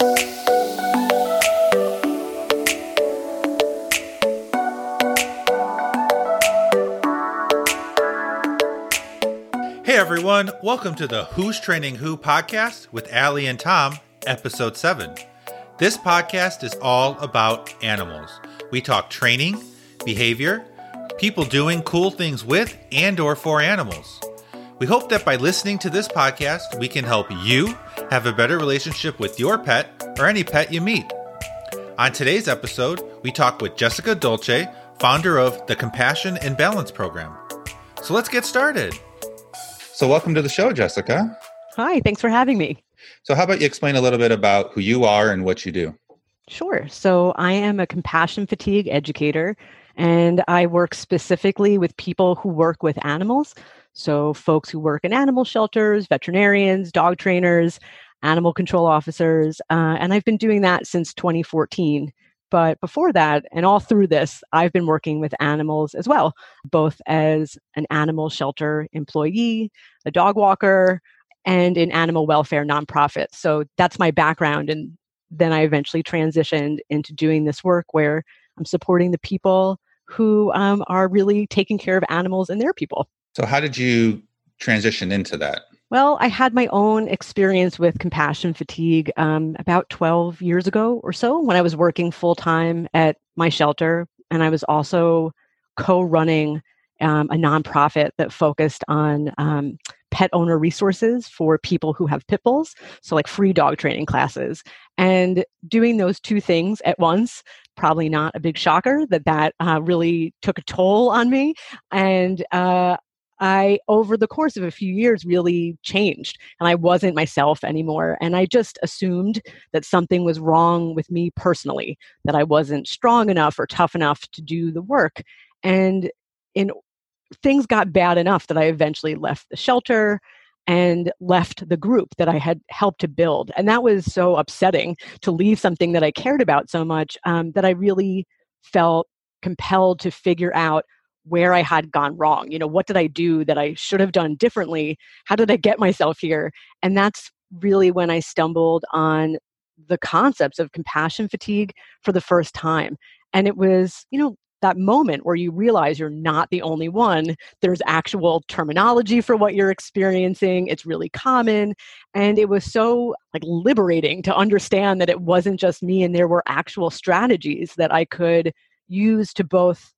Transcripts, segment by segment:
Hey everyone, welcome to the Who's Training Who podcast with Allie and Tom, episode 7. This podcast is all about animals. We talk training, behavior, people doing cool things with and or for animals. We hope that by listening to this podcast, we can help you have a better relationship with your pet or any pet you meet. On today's episode, we talk with Jessica Dolce, founder of the Compassion in Balance program. So let's get started. So, welcome to the show, Jessica. Hi, thanks for having me. So, how about you explain a little bit about who you are and what you do? Sure. So, I am a compassion fatigue educator, and I work specifically with people who work with animals. So, folks who work in animal shelters, veterinarians, dog trainers, animal control officers, uh, and I've been doing that since 2014. But before that, and all through this, I've been working with animals as well, both as an animal shelter employee, a dog walker, and in animal welfare nonprofits. So that's my background. And then I eventually transitioned into doing this work where I'm supporting the people who um, are really taking care of animals and their people. So, how did you transition into that? Well, I had my own experience with compassion fatigue um, about 12 years ago or so when I was working full time at my shelter. And I was also co running um, a nonprofit that focused on um, pet owner resources for people who have pit bulls. So, like free dog training classes. And doing those two things at once, probably not a big shocker that that uh, really took a toll on me. And uh, I, over the course of a few years, really changed and I wasn't myself anymore. And I just assumed that something was wrong with me personally, that I wasn't strong enough or tough enough to do the work. And in things got bad enough that I eventually left the shelter and left the group that I had helped to build. And that was so upsetting to leave something that I cared about so much um, that I really felt compelled to figure out where I had gone wrong. You know, what did I do that I should have done differently? How did I get myself here? And that's really when I stumbled on the concepts of compassion fatigue for the first time. And it was, you know, that moment where you realize you're not the only one. There's actual terminology for what you're experiencing. It's really common. And it was so like liberating to understand that it wasn't just me and there were actual strategies that I could use to both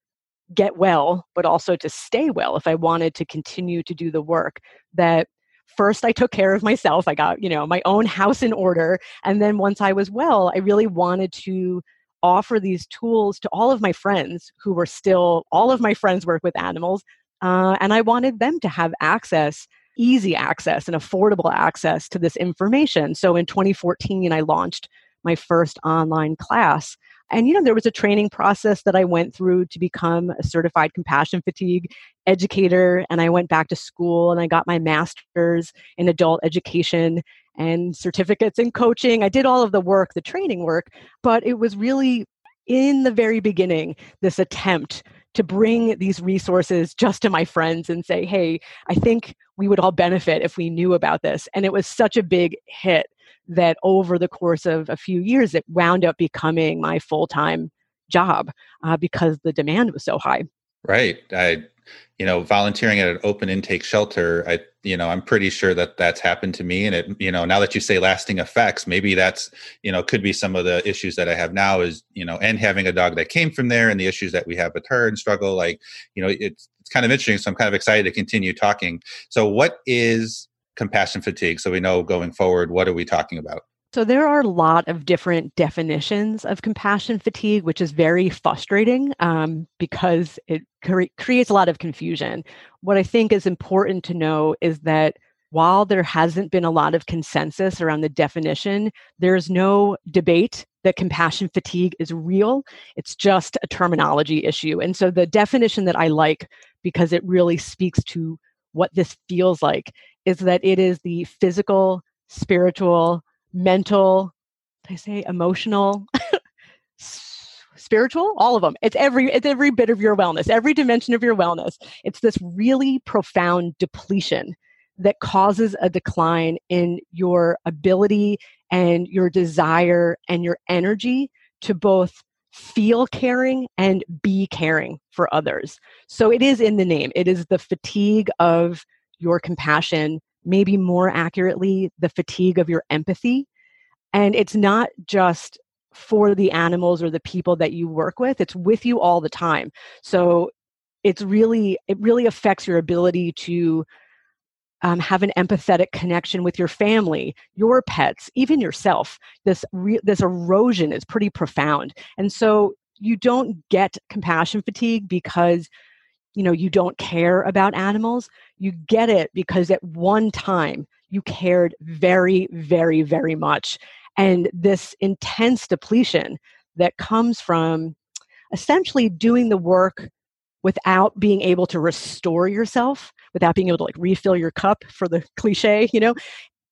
get well, but also to stay well if I wanted to continue to do the work that first I took care of myself. I got, you know, my own house in order. And then once I was well, I really wanted to offer these tools to all of my friends who were still, all of my friends work with animals. Uh, and I wanted them to have access, easy access, and affordable access to this information. So in 2014, I launched my first online class and, you know, there was a training process that I went through to become a certified compassion fatigue educator. And I went back to school and I got my master's in adult education and certificates in coaching. I did all of the work, the training work, but it was really in the very beginning this attempt to bring these resources just to my friends and say, hey, I think we would all benefit if we knew about this. And it was such a big hit that over the course of a few years, it wound up becoming my full time job uh, because the demand was so high. Right. I, you know, volunteering at an open intake shelter, I, you know, I'm pretty sure that that's happened to me. And it, you know, now that you say lasting effects, maybe that's, you know, could be some of the issues that I have now is, you know, and having a dog that came from there and the issues that we have with her and struggle. Like, you know, it's, it's kind of interesting. So I'm kind of excited to continue talking. So, what is compassion fatigue so we know going forward what are we talking about so there are a lot of different definitions of compassion fatigue which is very frustrating um, because it cre- creates a lot of confusion. What i think is important to know is that while there hasn't been a lot of consensus around the definition there's no debate that compassion fatigue is real. It's just a terminology issue. And so the definition that i like because it really speaks to what this feels like is that it is the physical, spiritual, mental, I say emotional, spiritual, all of them. It's every it's every bit of your wellness, every dimension of your wellness. It's this really profound depletion that causes a decline in your ability and your desire and your energy to both feel caring and be caring for others. So it is in the name. It is the fatigue of your compassion, maybe more accurately, the fatigue of your empathy. And it's not just for the animals or the people that you work with, it's with you all the time. So it's really, it really affects your ability to um, have an empathetic connection with your family, your pets, even yourself. This re- this erosion is pretty profound, and so you don't get compassion fatigue because you know you don't care about animals. You get it because at one time you cared very, very, very much, and this intense depletion that comes from essentially doing the work without being able to restore yourself without being able to like refill your cup for the cliche, you know,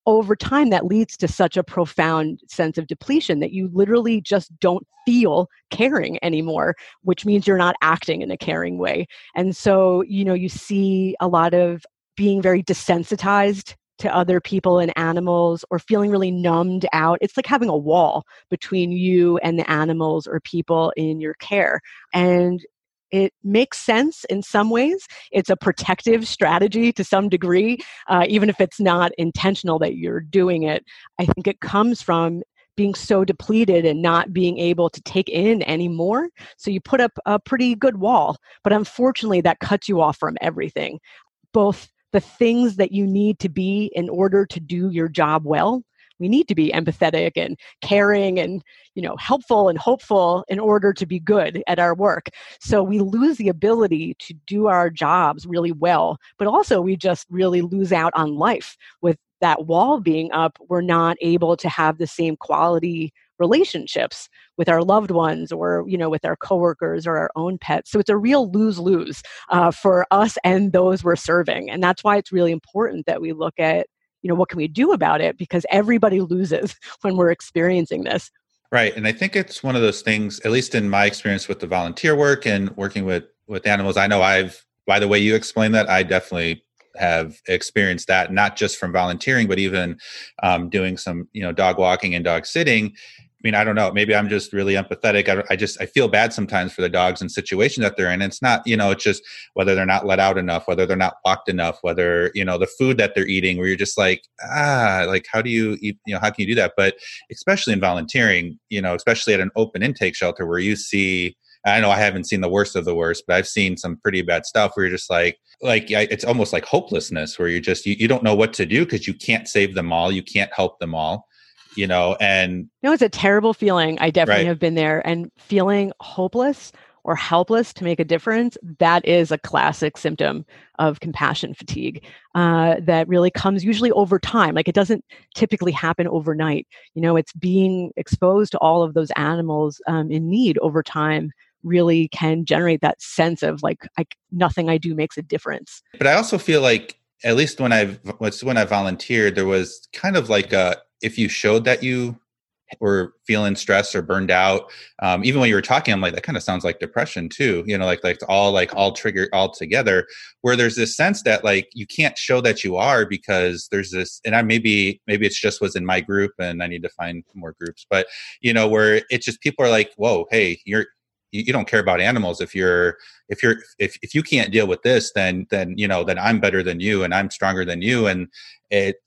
over time that leads to such a profound sense of depletion that you literally just don't feel caring anymore which means you're not acting in a caring way. And so you know you see a lot of being very desensitized to other people and animals or feeling really numbed out. It's like having a wall between you and the animals or people in your care. And it makes sense in some ways. It's a protective strategy to some degree, uh, even if it's not intentional that you're doing it. I think it comes from being so depleted and not being able to take in anymore. So you put up a pretty good wall, but unfortunately, that cuts you off from everything. Both the things that you need to be in order to do your job well we need to be empathetic and caring and you know helpful and hopeful in order to be good at our work. So we lose the ability to do our jobs really well but also we just really lose out on life. With that wall being up we're not able to have the same quality relationships with our loved ones or you know with our coworkers or our own pets. So it's a real lose-lose uh, for us and those we're serving. And that's why it's really important that we look at you know what can we do about it because everybody loses when we're experiencing this. Right and i think it's one of those things at least in my experience with the volunteer work and working with with animals i know i've by the way you explained that i definitely have experienced that not just from volunteering but even um, doing some you know dog walking and dog sitting I mean, I don't know. Maybe I'm just really empathetic. I, I, just I feel bad sometimes for the dogs and situations that they're in. It's not, you know, it's just whether they're not let out enough, whether they're not walked enough, whether you know the food that they're eating. Where you're just like, ah, like how do you eat? You know, how can you do that? But especially in volunteering, you know, especially at an open intake shelter where you see. I know I haven't seen the worst of the worst, but I've seen some pretty bad stuff where you're just like, like it's almost like hopelessness, where you're just you, you don't know what to do because you can't save them all, you can't help them all you know and no it's a terrible feeling. I definitely right. have been there and feeling hopeless or helpless to make a difference that is a classic symptom of compassion fatigue uh, that really comes usually over time. Like it doesn't typically happen overnight. You know it's being exposed to all of those animals um, in need over time really can generate that sense of like I, nothing i do makes a difference. But i also feel like at least when i've when i volunteered there was kind of like a if you showed that you were feeling stressed or burned out um, even when you were talking i'm like that kind of sounds like depression too you know like like all like all trigger all together where there's this sense that like you can't show that you are because there's this and i maybe maybe it's just was in my group and i need to find more groups but you know where it's just people are like whoa hey you're you, don't care about animals. If you're if you're if, if you can't deal with this then then you know then i'm better than you and i'm stronger than you and it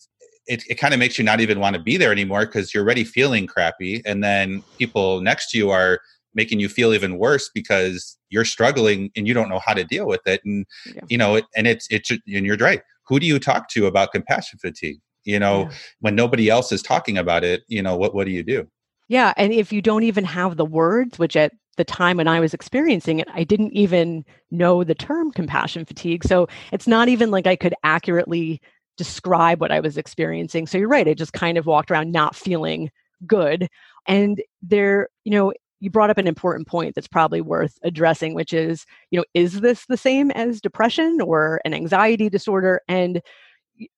it, it kind of makes you not even want to be there anymore because you're already feeling crappy and then people next to you are making you feel even worse because you're struggling and you don't know how to deal with it and yeah. you know it, and it's it's and you're right who do you talk to about compassion fatigue you know yeah. when nobody else is talking about it you know what what do you do yeah and if you don't even have the words which at the time when I was experiencing it, I didn't even know the term compassion fatigue. So it's not even like I could accurately describe what I was experiencing. So you're right. I just kind of walked around not feeling good. And there, you know, you brought up an important point that's probably worth addressing, which is, you know, is this the same as depression or an anxiety disorder? And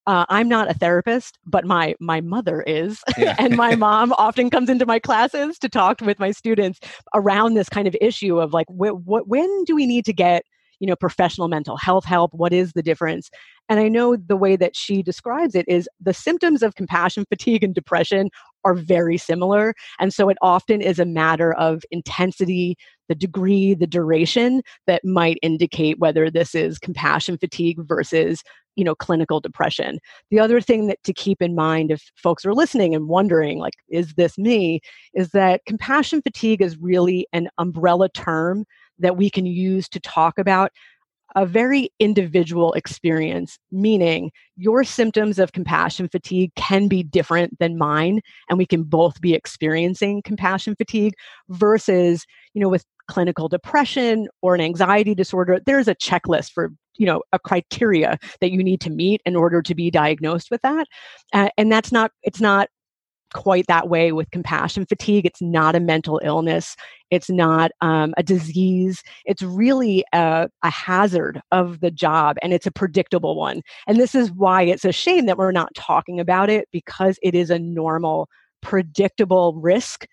uh, I'm not a therapist, but my my mother is, yeah. and my mom often comes into my classes to talk with my students around this kind of issue of like, wh- wh- when do we need to get you know professional mental health help what is the difference and i know the way that she describes it is the symptoms of compassion fatigue and depression are very similar. And so it often is a matter of intensity, the degree, the duration that might indicate whether this is compassion fatigue versus you know clinical depression the other thing that to keep in mind if folks are listening and wondering like is this me is that compassion fatigue is really an umbrella term that we can use to talk about a very individual experience, meaning your symptoms of compassion fatigue can be different than mine, and we can both be experiencing compassion fatigue versus, you know, with clinical depression or an anxiety disorder, there's a checklist for you know a criteria that you need to meet in order to be diagnosed with that. Uh, and that's not it's not quite that way with compassion fatigue. It's not a mental illness. It's not um, a disease. It's really a, a, hazard of the job and it's a predictable one. And this is why it's a shame that we're not talking about it because it is a normal, predictable risk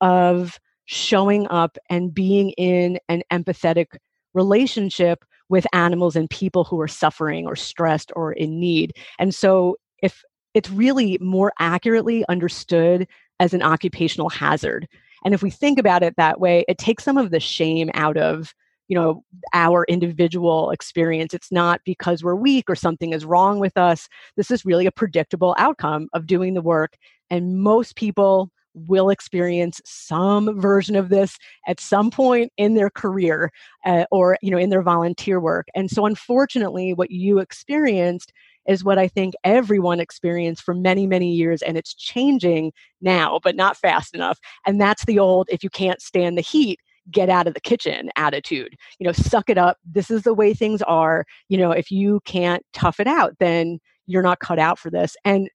of showing up and being in an empathetic relationship with animals and people who are suffering or stressed or in need. And so if it's really more accurately understood as an occupational hazard. And if we think about it that way, it takes some of the shame out of you know our individual experience. It's not because we're weak or something is wrong with us. This is really a predictable outcome of doing the work and most people will experience some version of this at some point in their career uh, or you know in their volunteer work. And so unfortunately what you experienced is what I think everyone experienced for many, many years. And it's changing now, but not fast enough. And that's the old if you can't stand the heat, get out of the kitchen attitude. You know, suck it up. This is the way things are. You know, if you can't tough it out, then you're not cut out for this. And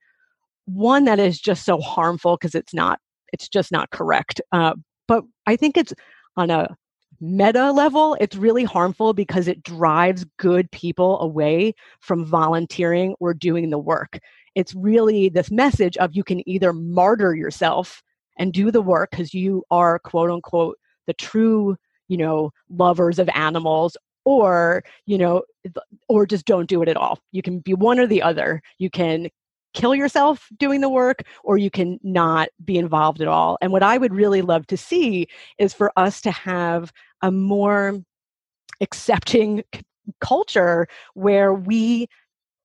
one that is just so harmful because it's not, it's just not correct. Uh, but I think it's on a meta level, it's really harmful because it drives good people away from volunteering or doing the work. It's really this message of you can either martyr yourself and do the work because you are quote unquote the true, you know, lovers of animals or, you know, or just don't do it at all. You can be one or the other. You can kill yourself doing the work or you can not be involved at all. And what I would really love to see is for us to have a more accepting culture where we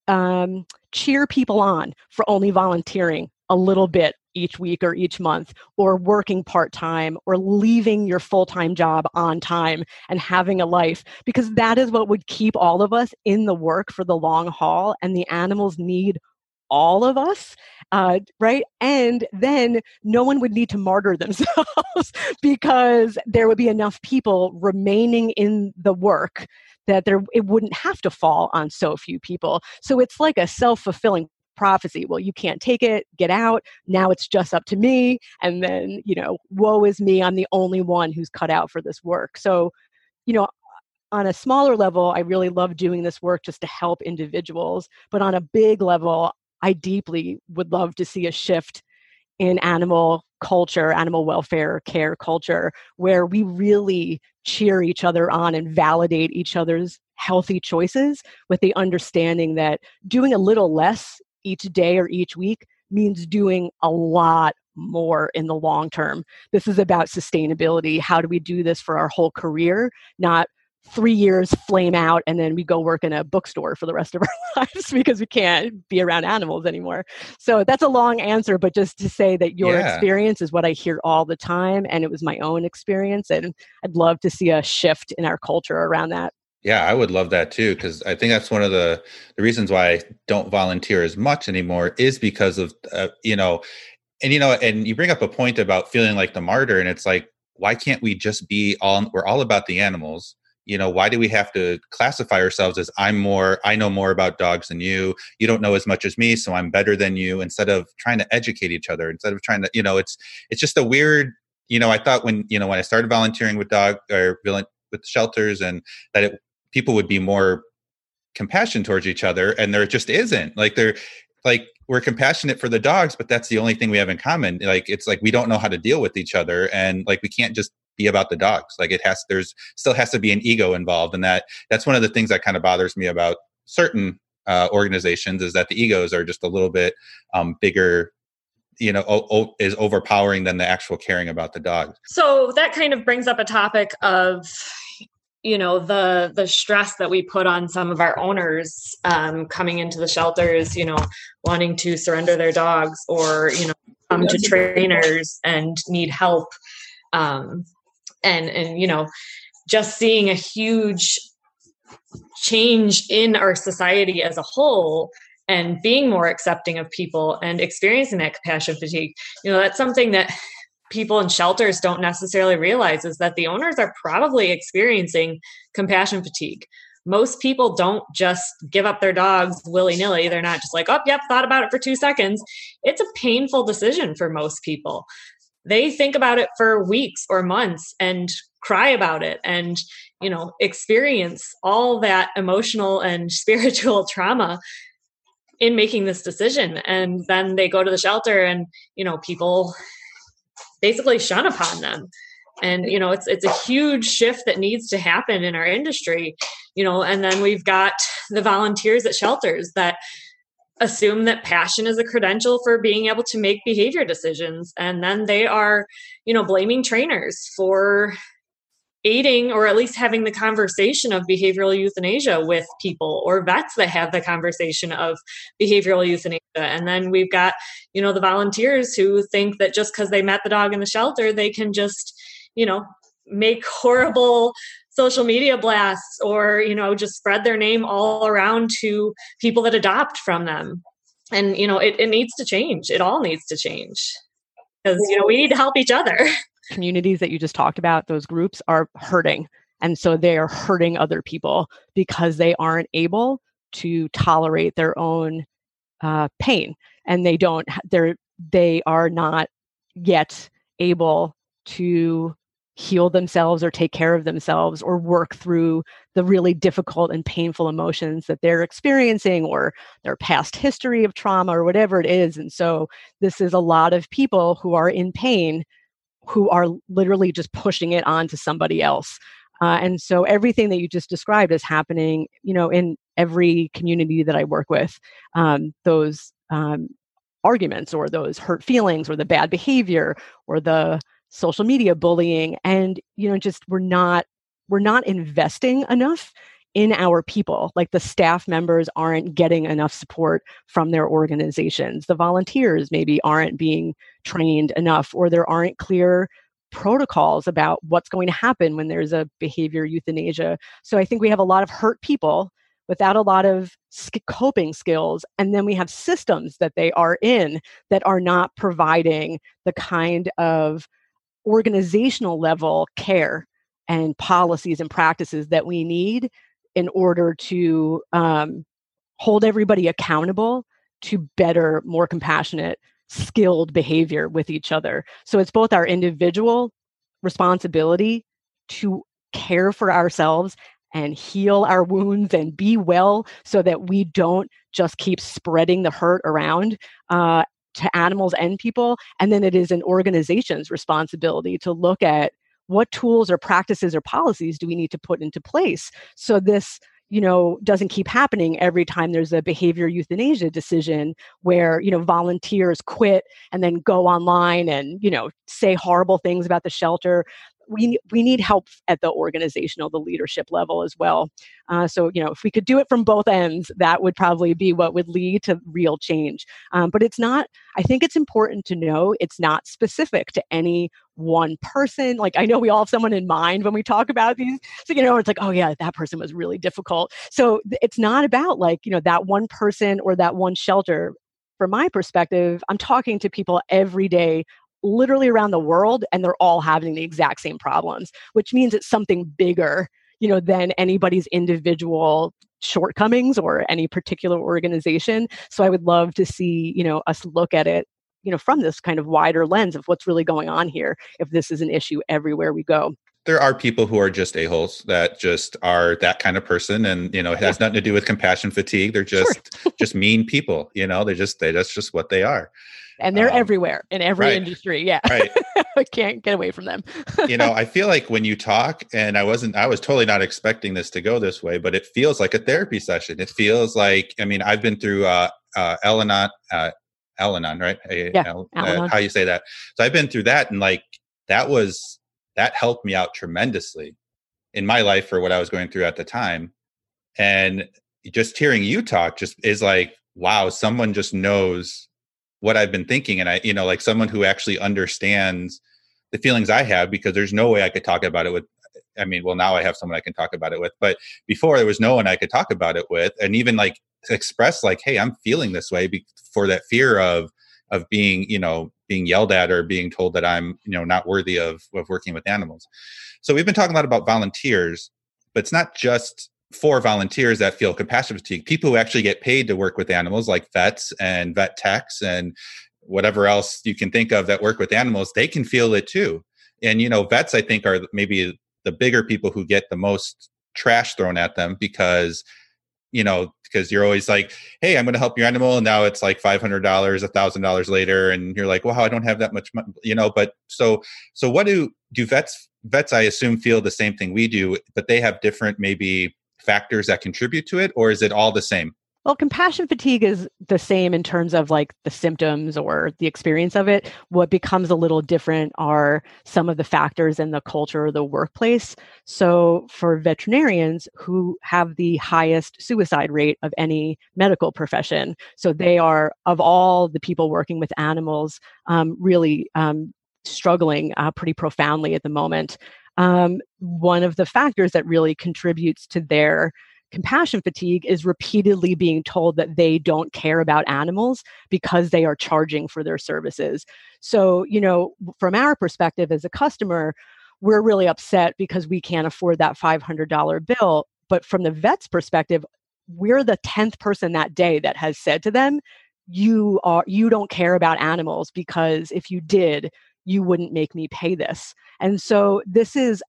um, cheer people on for only volunteering a little bit each week or each month, or working part time, or leaving your full time job on time and having a life, because that is what would keep all of us in the work for the long haul. And the animals need all of us, uh, right? And then no one would need to martyr themselves because there would be enough people remaining in the work that there it wouldn't have to fall on so few people. So it's like a self-fulfilling prophecy. Well, you can't take it, get out. Now it's just up to me. And then, you know, woe is me. I'm the only one who's cut out for this work. So, you know, on a smaller level, I really love doing this work just to help individuals. But on a big level, I deeply would love to see a shift in animal culture, animal welfare care culture, where we really cheer each other on and validate each other's healthy choices with the understanding that doing a little less each day or each week means doing a lot more in the long term. This is about sustainability. How do we do this for our whole career, not three years flame out and then we go work in a bookstore for the rest of our lives because we can't be around animals anymore so that's a long answer but just to say that your yeah. experience is what i hear all the time and it was my own experience and i'd love to see a shift in our culture around that yeah i would love that too because i think that's one of the the reasons why i don't volunteer as much anymore is because of uh, you know and you know and you bring up a point about feeling like the martyr and it's like why can't we just be all we're all about the animals you know why do we have to classify ourselves as i'm more i know more about dogs than you. You don't know as much as me so i'm better than you instead of trying to educate each other instead of trying to you know it's it's just a weird you know i thought when you know when i started volunteering with dog or with shelters and that it, people would be more compassion towards each other and there just isn't. Like they're like we're compassionate for the dogs but that's the only thing we have in common. Like it's like we don't know how to deal with each other and like we can't just be about the dogs. Like it has, there's still has to be an ego involved, and that that's one of the things that kind of bothers me about certain uh, organizations is that the egos are just a little bit um, bigger you know o- o- is overpowering than the actual caring about the dog so that kind of brings up a topic of you know the the stress that we put on some of our owners um, coming into the shelters you know wanting to surrender their dogs or you know come to trainers and need help um, and and you know just seeing a huge change in our society as a whole and being more accepting of people and experiencing that compassion fatigue you know that's something that people in shelters don't necessarily realize is that the owners are probably experiencing compassion fatigue. Most people don't just give up their dogs willy-nilly. They're not just like oh yep thought about it for two seconds. It's a painful decision for most people they think about it for weeks or months and cry about it and you know experience all that emotional and spiritual trauma in making this decision. And then they go to the shelter and you know people basically shun upon them. And you know it's it's a huge shift that needs to happen in our industry you know and then we've got the volunteers at shelters that assume that passion is a credential for being able to make behavior decisions. And then they are you know blaming trainers for aiding or at least having the conversation of behavioral euthanasia with people or vets that have the conversation of behavioral euthanasia. And then we've got you know the volunteers who think that just because they met the dog in the shelter they can just you know make horrible social media blasts or you know just spread their name all around to people that adopt from them. And you know it, it needs to change. It all needs to change. Because you know we need to help each other. Communities that you just talked about, those groups are hurting. And so they are hurting other people because they aren't able to tolerate their own uh, pain. And they don't, they're, they are not yet able to heal themselves or take care of themselves or work through the really difficult and painful emotions that they're experiencing or their past history of trauma or whatever it is. And so this is a lot of people who are in pain who are literally just pushing it on to somebody else. Uh, and so everything that you just described is happening, you know, in every community that I work with. Um, those um, arguments or those hurt feelings or the bad behavior or the social media bullying, and you know, just we're not we're not investing enough in our people. Like the staff members aren't getting enough support from their organizations. The volunteers maybe aren't being trained enough, or there aren't clear protocols about what's going to happen when there's a behavior euthanasia. So I think we have a lot of hurt people without a lot of coping skills. And then we have systems that they are in that are not providing the kind of organizational level care and policies and practices that we need in order to um, hold everybody accountable to better, more compassionate, skilled behavior with each other. So it's both our individual responsibility to care for ourselves and heal our wounds and be well so that we don't just keep spreading the hurt around uh, to animals and people. And then it is an organization's responsibility to look at what tools or practices or policies do we need to put into place so this you know doesn't keep happening every time there's a behavior euthanasia decision where you know volunteers quit and then go online and you know say horrible things about the shelter we we need help at the organizational, the leadership level as well. Uh, so you know, if we could do it from both ends, that would probably be what would lead to real change. Um, but it's not. I think it's important to know it's not specific to any one person. Like I know we all have someone in mind when we talk about these. So you know, it's like, oh yeah, that person was really difficult. So it's not about like you know that one person or that one shelter from my perspective, I'm talking to people every day literally around the world and they're all having the exact same problems which means it's something bigger you know than anybody's individual shortcomings or any particular organization. So i would love to see you know us look at it you know from this kind of wider lens of what's really going on here if this is an issue everywhere we go there are people who are just a-holes that just are that kind of person and you know it has yeah. nothing to do with compassion fatigue they're just sure. just mean people you know they're just they that's just what they are and they're um, everywhere in every right. industry. Yeah. Right. I can't get away from them. you know, I feel like when you talk, and I wasn't, I was totally not expecting this to go this way, but it feels like a therapy session. It feels like, I mean, I've been through uh, uh, Al-Anon, uh, Al-Anon, right? Yeah, uh, how you say that. So I've been through that, and like that was that helped me out tremendously in my life for what I was going through at the time. And just hearing you talk just is like, wow, someone just knows what I've been thinking. And I, you know, like someone who actually understands the feelings I have because there's no way I could talk about it with I mean, well, now I have someone I can talk about it with, but before there was no one I could talk about it with, and even like express like, "Hey, I'm feeling this way," be- for that fear of of being, you know, being yelled at or being told that I'm, you know, not worthy of of working with animals. So we've been talking a lot about volunteers, but it's not just for volunteers that feel compassion fatigue. People who actually get paid to work with animals, like vets and vet techs and whatever else you can think of that work with animals, they can feel it too. And you know, vets I think are maybe the bigger people who get the most trash thrown at them because you know because you're always like hey i'm going to help your animal and now it's like $500 $1000 later and you're like wow i don't have that much money you know but so so what do do vets vets i assume feel the same thing we do but they have different maybe factors that contribute to it or is it all the same well, compassion fatigue is the same in terms of like the symptoms or the experience of it. What becomes a little different are some of the factors in the culture or the workplace. So, for veterinarians who have the highest suicide rate of any medical profession, so they are, of all the people working with animals, um, really um, struggling uh, pretty profoundly at the moment. Um, one of the factors that really contributes to their compassion fatigue is repeatedly being told that they don't care about animals because they are charging for their services. So, you know, from our perspective as a customer, we're really upset because we can't afford that $500 bill. But from the vet's perspective, we're the 10th person that day that has said to them, you are you don't care about animals because if you did, you wouldn't make me pay this. And so this is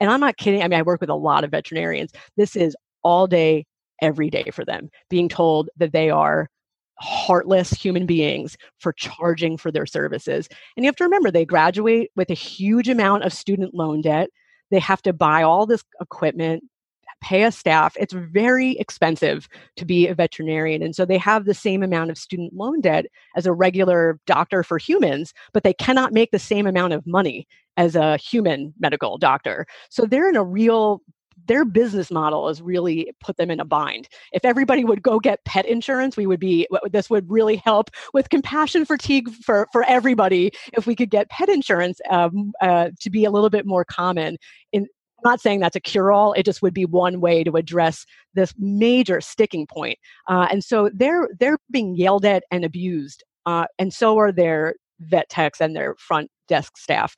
and I'm not kidding. I mean, I work with a lot of veterinarians. This is all day, every day for them, being told that they are heartless human beings for charging for their services. And you have to remember, they graduate with a huge amount of student loan debt. They have to buy all this equipment, pay a staff. It's very expensive to be a veterinarian. And so they have the same amount of student loan debt as a regular doctor for humans, but they cannot make the same amount of money as a human medical doctor. So they're in a real their business model has really put them in a bind. If everybody would go get pet insurance, we would be this would really help with compassion fatigue for for everybody. If we could get pet insurance um, uh, to be a little bit more common in I'm not saying that's a cure all. It just would be one way to address this major sticking point. Uh, and so they're they're being yelled at and abused, uh, and so are their vet techs and their front desk staff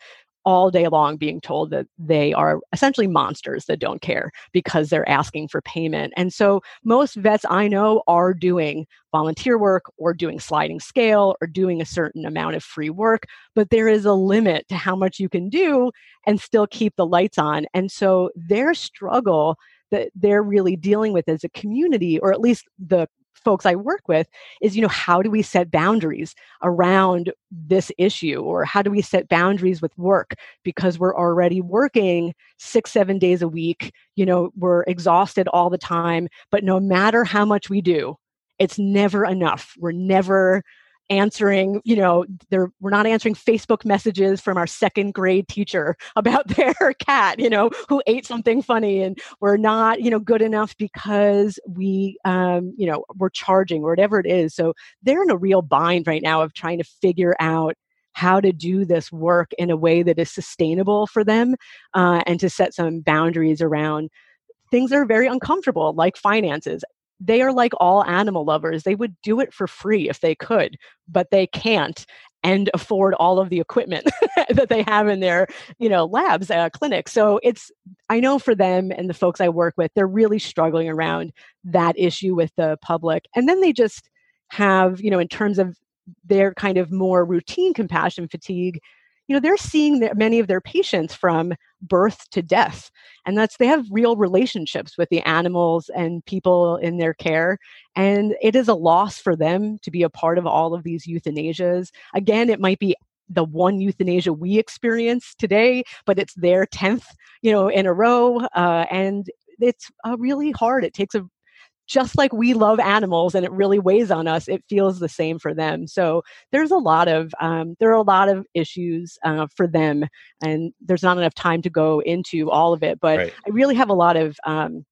all day long being told that they are essentially monsters that don't care because they're asking for payment. And so most vets I know are doing volunteer work or doing sliding scale or doing a certain amount of free work, but there is a limit to how much you can do and still keep the lights on. And so their struggle that they're really dealing with as a community, or at least the folks I work with is, you know, how do we set boundaries around this issue? Or how do we set boundaries with work? Because we're already working six, seven days a week. You know, we're exhausted all the time. But no matter how much we do, it's never enough. We're never answering you know they're we're not answering facebook messages from our second grade teacher about their cat you know who ate something funny and we're not you know good enough because we um you know we're charging or whatever it is. So they're in a real bind right now of trying to figure out how to do this work in a way that is sustainable for them uh, and to set some boundaries around things that are very uncomfortable like finances they are like all animal lovers. They would do it for free if they could, but they can't and afford all of the equipment that they have in their, you know, labs, uh, clinics. So it's, I know for them and the folks I work with, they're really struggling around that issue with the public. And then they just have, you know, in terms of their kind of more routine compassion fatigue, you know they're seeing many of their patients from birth to death and that's they have real relationships with the animals and people in their care and it is a loss for them to be a part of all of these euthanasias. Again it might be the one euthanasia we experience today but it's their 10th you know in a row uh, and it's uh, really hard. It takes a just like we love animals and it really weighs on us, it feels the same for them. So there's a lot of um, there are a lot of issues uh, for them, and there's not enough time to go into all of it. But right. I really have a lot of um,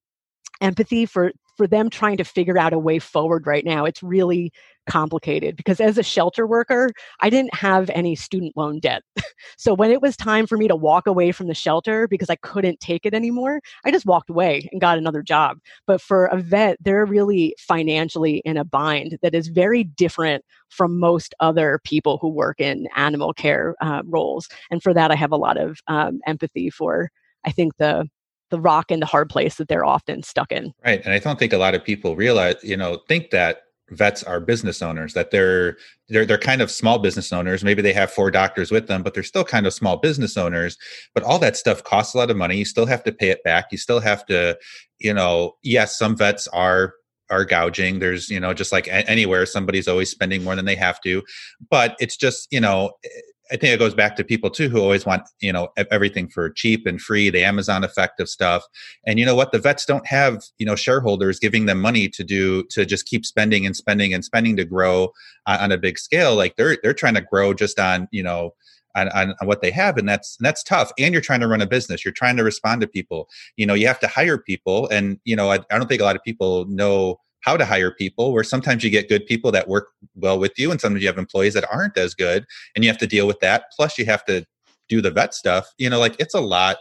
empathy for for them trying to figure out a way forward right now. It's really complicated because as a shelter worker, I didn't have any student loan debt. so when it was time for me to walk away from the shelter because I couldn't take it anymore, I just walked away and got another job. But for a vet, they're really financially in a bind that is very different from most other people who work in animal care uh, roles. And for that, I have a lot of um, empathy for. I think the the rock and the hard place that they're often stuck in. Right. And I don't think a lot of people realize, you know, think that vets are business owners that they're they're they're kind of small business owners. Maybe they have four doctors with them but they're still kind of small business owners. But all that stuff costs a lot of money. You still have to pay it back. You still have to you know yes some vets are are gouging. There's you know just like anywhere somebody's always spending more than they have to. But it's just you know eh, I think it goes back to people too who always want you know everything for cheap and free, the Amazon effect of stuff. And you know what? The vets don't have you know shareholders giving them money to do to just keep spending and spending and spending to grow on, on a big scale. Like they're they're trying to grow just on you know on, on, what they have and that's that's tough and you're trying to run a business you're trying to respond to people you know you have to hire people and you know I, I don't think a lot of people know how to hire people where sometimes you get good people that work well with you and sometimes you have employees that aren't as good and you have to deal with that plus you have to do the vet stuff you know like it's a lot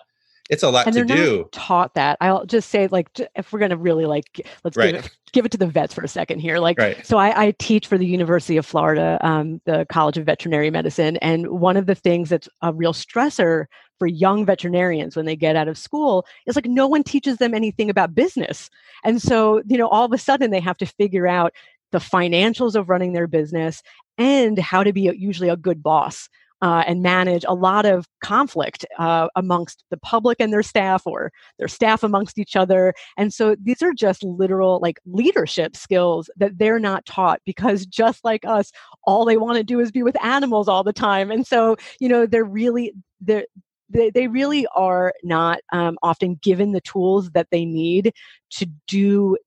it's a lot and to do taught that i'll just say like if we're going to really like let's right. give, it, give it to the vets for a second here like right. so I, I, teach for the university of florida um, the college of veterinary medicine and one of the things that's a real stressor for young veterinarians when they get out of school is like no one teaches them anything about business and so you know all of a sudden they have to figure out the financials of running their business and how to be usually a good boss uh, and manage a lot of conflict uh, amongst the public and their staff or their staff amongst each other. And so these are just literal like leadership skills that they're not taught because just like us, all they want to do is be with animals all the time. And so, you know, they're really, they're, they, they really are not um, often given the tools that they need to do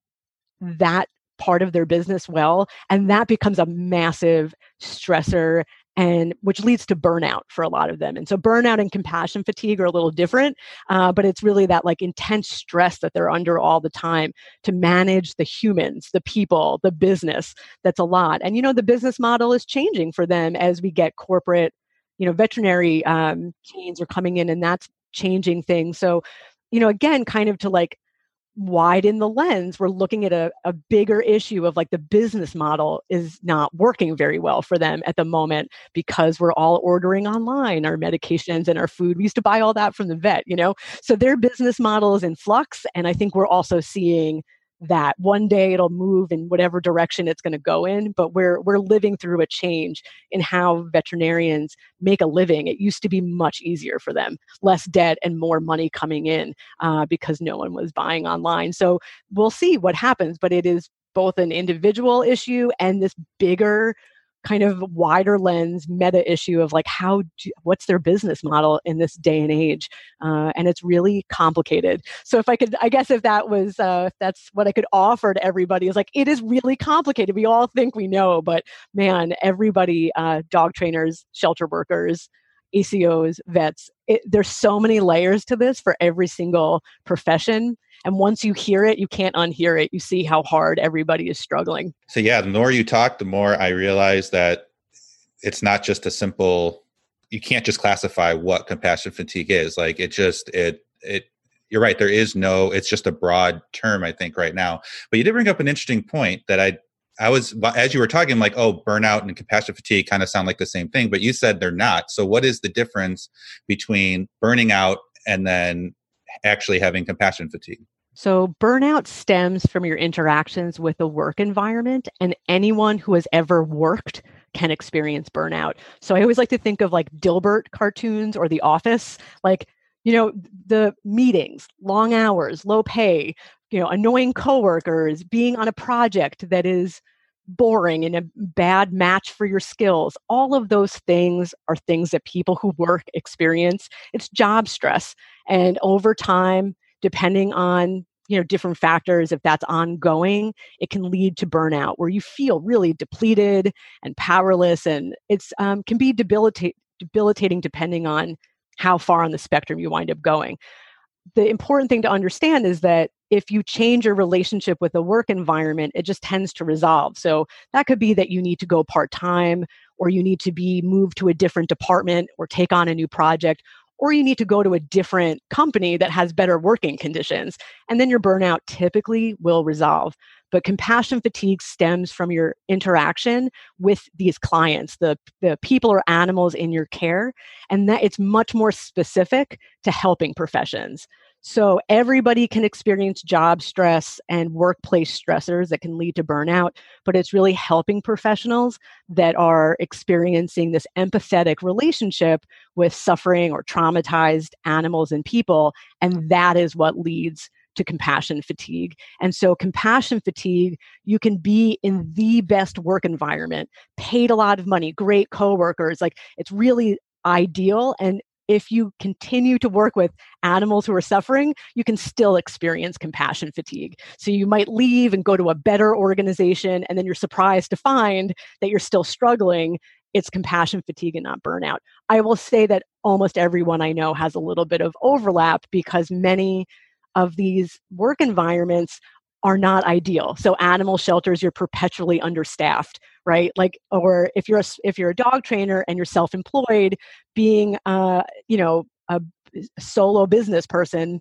that part of their business well and that becomes a massive stressor and which leads to burnout for a lot of them. And so burnout and compassion fatigue are a little different, uh, but it's really that like intense stress that they're under all the time to manage the humans, the people, the business. That's a lot. And you know, the business model is changing for them as we get corporate, you know, veterinary um, chains are coming in, and that's changing things. So, you know, again, kind of to like widen the lens we're looking at a, a bigger issue of like the business model is not working very well for them at the moment because we're all ordering online our medications and our food. We used to buy all that from the vet you know? So their business model is in flux and i think we're also seeing that one day it'll move in whatever direction it's going to go in but we're we're living through a change in how veterinarians make a living. It used to be much easier for them less debt and more money coming in uh, because no one was buying online. So we'll see what happens but it is both an individual issue and this bigger kind of wider lens meta issue of like how do, what's their business model in this day and age uh, and it's really complicated so if i could i guess if that was uh, that's what i could offer to everybody is like it is really complicated we all think we know but man everybody uh, dog trainers shelter workers ACOs, vets. It, there's so many layers to this for every single profession. And once you hear it, you can't unhear it. You see how hard everybody is struggling. So, yeah, the more you talk, the more I realize that it's not just a simple, you can't just classify what compassion fatigue is. Like, it just, it, it, you're right. There is no, it's just a broad term, I think, right now. But you did bring up an interesting point that I I was as you were talking, I'm like, oh, burnout and compassion fatigue kind of sound like the same thing, but you said they're not. So, what is the difference between burning out and then actually having compassion fatigue? So, burnout stems from your interactions with the work environment, and anyone who has ever worked can experience burnout. So, I always like to think of like Dilbert cartoons or The Office. Like, you know, the meetings, long hours, low pay, you know annoying coworkers being on a project that is boring and a bad match for your skills. All of those things are things that people who work experience. It's job stress. And over time depending on you know different factors if that's ongoing it can lead to burnout where you feel really depleted and powerless and it's um, can be debilitate, debilitating depending on how far on the spectrum you wind up going the important thing to understand is that if you change your relationship with the work environment, it just tends to resolve. So that could be that you need to go part time, or you need to be moved to a different department, or take on a new project, or you need to go to a different company that has better working conditions. And then your burnout typically will resolve. But compassion fatigue stems from your interaction with these clients, the, the people or animals in your care, and that it's much more specific to helping professions. So everybody can experience job stress and workplace stressors that can lead to burnout, but it's really helping professionals that are experiencing this empathetic relationship with suffering or traumatized animals and people. And that is what leads to compassion fatigue. And so, compassion fatigue, you can be in the best work environment, paid a lot of money, great coworkers. Like it's really ideal. And if you continue to work with animals who are suffering, you can still experience compassion fatigue. So you might leave and go to a better organization, and then you're surprised to find that you're still struggling. It's compassion fatigue and not burnout. I will say that almost everyone I know has a little bit of overlap because many of these work environments are not ideal. So animal shelters, you're perpetually understaffed, right? Like, or if you're a, if you're a dog trainer and you're self-employed, being, uh, you know, a solo business person,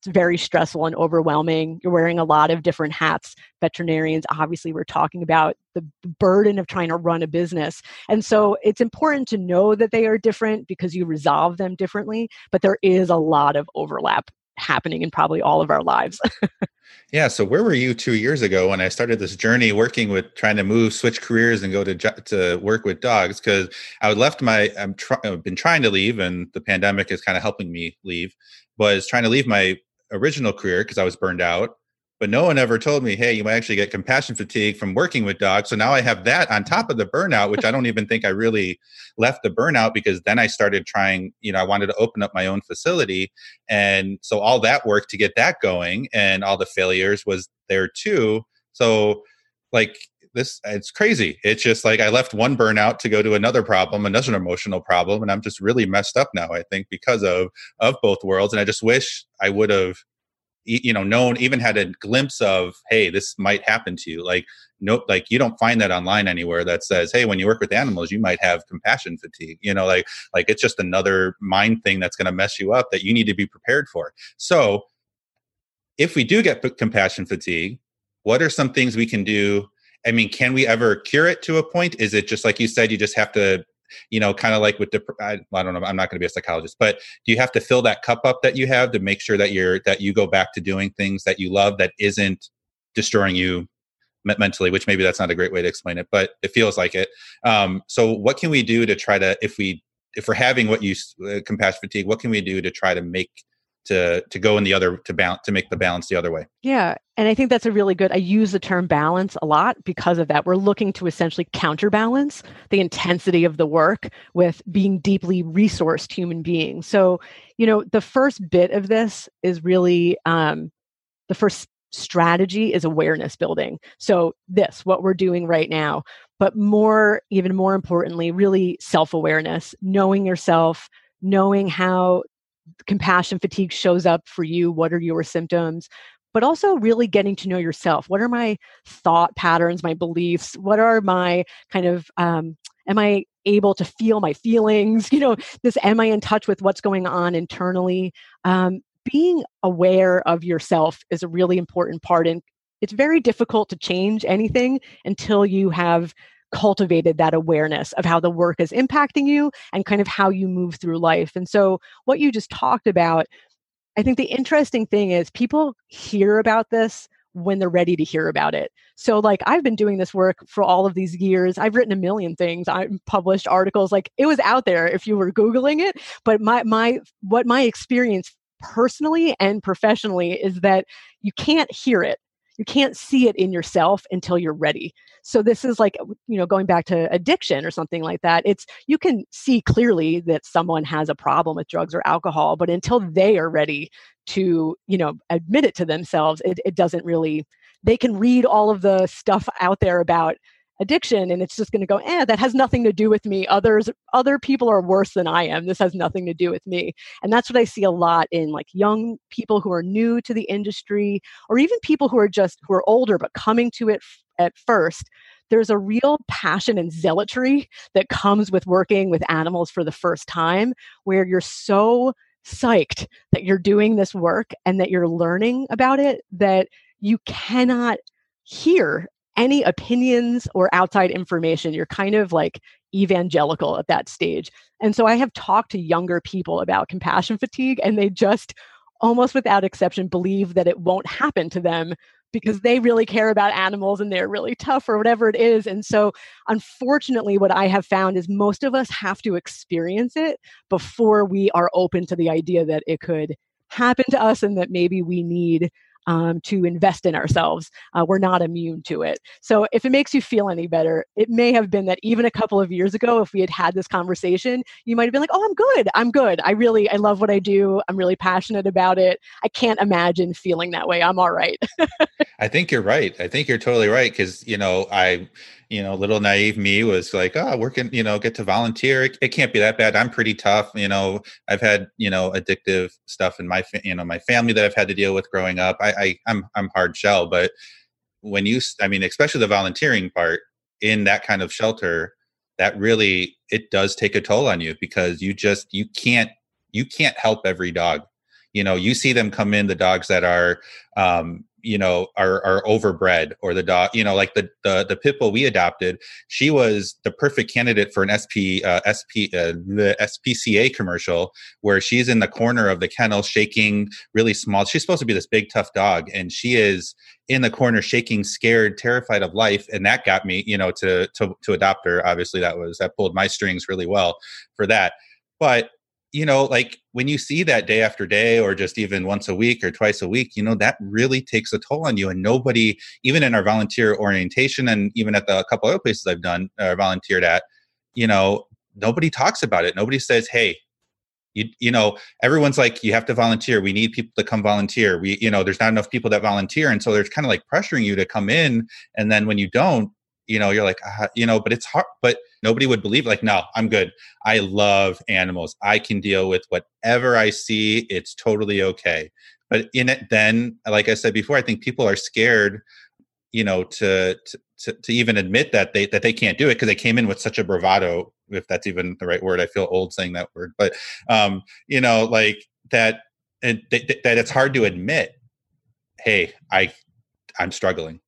it's very stressful and overwhelming. You're wearing a lot of different hats. Veterinarians, obviously, we're talking about the burden of trying to run a business. And so it's important to know that they are different because you resolve them differently, but there is a lot of overlap happening in probably all of our lives. yeah. So where were you two years ago when I started this journey working with trying to move, switch careers, and go to to work with dogs? Because I left my I'm try, I've been trying to leave, and the pandemic is kind of helping me leave. Was trying to leave my original career because I was burned out but no one ever told me, hey, you might actually get compassion fatigue from working with dogs. So now I have that on top of the burnout, which I don't even think I really left the burnout because then I started trying, you know, I wanted to open up my own facility. And so all that work to get that going and all the failures was there too. So, like, this it's crazy it's just like i left one burnout to go to another problem another emotional problem and i'm just really messed up now i think because of of both worlds and i just wish i would have you know known even had a glimpse of hey this might happen to you. Like no like you don't find that online anywhere that says hey when you work with animals you might have compassion fatigue. You know like like it's just another mind thing that's going to mess you up that you need to be prepared for. So if we do get compassion fatigue what are some things we can do? I mean can we ever cure it to a point? Is it just like you said you just have to you know, kind of like with the, I, I don't know, I'm not going to be a psychologist, but do you have to fill that cup up that you have to make sure that you're, that you go back to doing things that you love that isn't destroying you mentally, which maybe that's not a great way to explain it, but it feels like it. Um, so what can we do to try to, if we, if we're having what you, uh, compassion fatigue, what can we do to try to make to to go in the other to balance to make the balance the other way. Yeah and i think that's a really good i use the term balance a lot because of that. We're looking to essentially counterbalance the intensity of the work with being deeply resourced human beings. So you know the first bit of this is really um, the first strategy is awareness building. So this what we're doing right now but more even more importantly really self-awareness knowing yourself knowing how compassion fatigue shows up for you what are your symptoms but also really getting to know yourself. What are my thought patterns my beliefs? What are my kind of um, am i able to feel my feelings? You know this am i in touch with what's going on internally? Um, being aware of yourself is a really important part and it's very difficult to change anything until you have cultivated that awareness of how the work is impacting you and kind of how you move through life. And so, what you just talked about, I think the interesting thing is people hear about this when they're ready to hear about it. So, like, I've been doing this work for all of these years. I've written a million things. I've published articles. Like, it was out there if you were Googling it. But my, my, what my experience personally and professionally is that you can't hear it you can't see it in yourself until you're ready. So this is like you know going back to addiction or something like that it's you can see clearly that someone has a problem with drugs or alcohol but until mm-hmm. they are ready to you know admit it to themselves it, it doesn't really they can read all of the stuff out there about addiction and it's just going to go eh that has nothing to do with me. Others other people are worse than i am. This has nothing to do with me. And that's what i see a lot in like young people who are new to the industry or even people who are just who are older but coming to it f- at first there's a real passion and zealotry that comes with working with animals for the first time where you're so psyched that you're doing this work and that you're learning about it that you cannot hear any opinions or outside information. You're kind of like evangelical at that stage. And so I have talked to younger people about compassion fatigue, and they just almost without exception believe that it won't happen to them because they really care about animals and they're really tough or whatever it is. And so, unfortunately, what I have found is most of us have to experience it before we are open to the idea that it could happen to us and that maybe we need um, to invest in ourselves. Uh, we're not immune to it. So, if it makes you feel any better, it may have been that even a couple of years ago, if we had had this conversation, you might have been like, oh, I'm good. I'm good. I really, I love what I do. I'm really passionate about it. I can't imagine feeling that way. I'm all right. I think you're right. I think you're totally right. Cause, you know, I, you know, little naive me was like, oh, working, you know, get to volunteer. It, it, can't be that bad. I'm pretty tough. You know, I've had, you know, addictive stuff in my, you know, my family that I've had to deal with growing up. I, I I'm, I'm hard shell, but when you, I mean, especially the volunteering part in that kind of shelter, that really, it does take a toll on you because you just, you can't, you can't help every dog you know you see them come in the dogs that are um, you know are are overbred or the dog you know like the the the pit bull we adopted she was the perfect candidate for an sp uh, sp uh, the spca commercial where she's in the corner of the kennel shaking really small she's supposed to be this big tough dog and she is in the corner shaking scared terrified of life and that got me you know to to to adopt her. Obviously that was that pulled my strings really well for that. But you know, like when you see that day after day, or just even once a week or twice a week, you know, that really takes a toll on you. And nobody, even in our volunteer orientation, and even at the couple other places I've done uh, volunteered at, you know, nobody talks about it. Nobody says, "Hey, you, you know, everyone's like, you have to volunteer. We need people to come volunteer. We, you know, there's not enough people that volunteer, and so there's kind of like pressuring you to come in. And then when you don't, you know you're like uh, you know but it's hard but nobody would believe like no i'm good. I love animals. I can deal with whatever i see. It's totally okay. But in it then like i said before i think people are scared you know to to, to even admit that they that they can't do it because they came in with such a bravado if that's even the right word. I feel old saying that word. But um you know like that and th- that it's hard to admit hey i i'm struggling.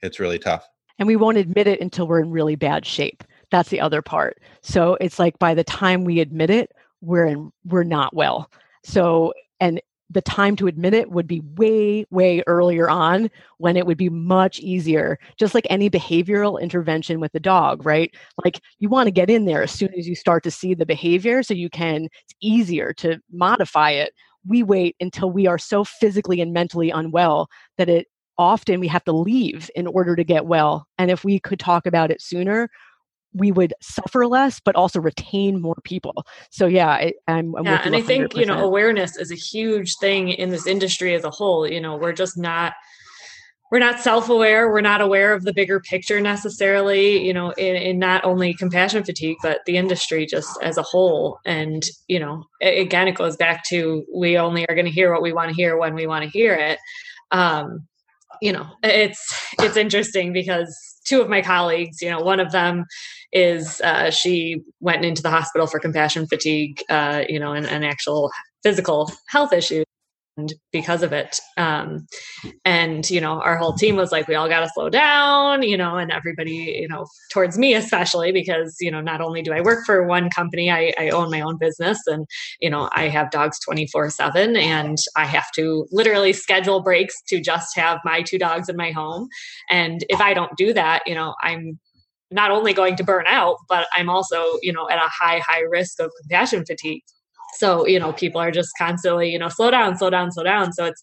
It's really tough. And we won't admit it until we're in really bad shape that's the other part. So it's like by the time we admit it we're in we're not well. So and the time to admit it would be way way earlier on when it would be much easier just like any behavioral intervention with the dog right? Like you want to get in there as soon as you start to see the behavior so you can it's easier to modify it. We wait until we are so physically and mentally unwell that it often we have to leave in order to get well. And if we could talk about it sooner, we would suffer less, but also retain more people. So yeah, I, am yeah, and I think you know awareness is a huge thing in this industry as a whole. You know, we're just not we're not self-aware we're not aware of the bigger picture necessarily you know in, in, not only compassion fatigue but the industry just as a whole and you know again it goes back to we only are going to hear what we want to hear when we want to hear it um, you know it's it's interesting because two of my colleagues you know one of them is uh, she went into the hospital for compassion fatigue uh, you know and an actual physical health issue and because of it. Um, and, you know, our whole team was like, we all got to slow down, you know, and everybody, you know, towards me especially, because, you know, not only do I work for one company, I, I own my own business and, you know, I have dogs 24 7 and I have to literally schedule breaks to just have my two dogs in my home. And if I don't do that, you know, I'm not only going to burn out, but I'm also, you know, at a high, high risk of compassion fatigue. So you know people are just constantly you know slow down slow down slow down. So it's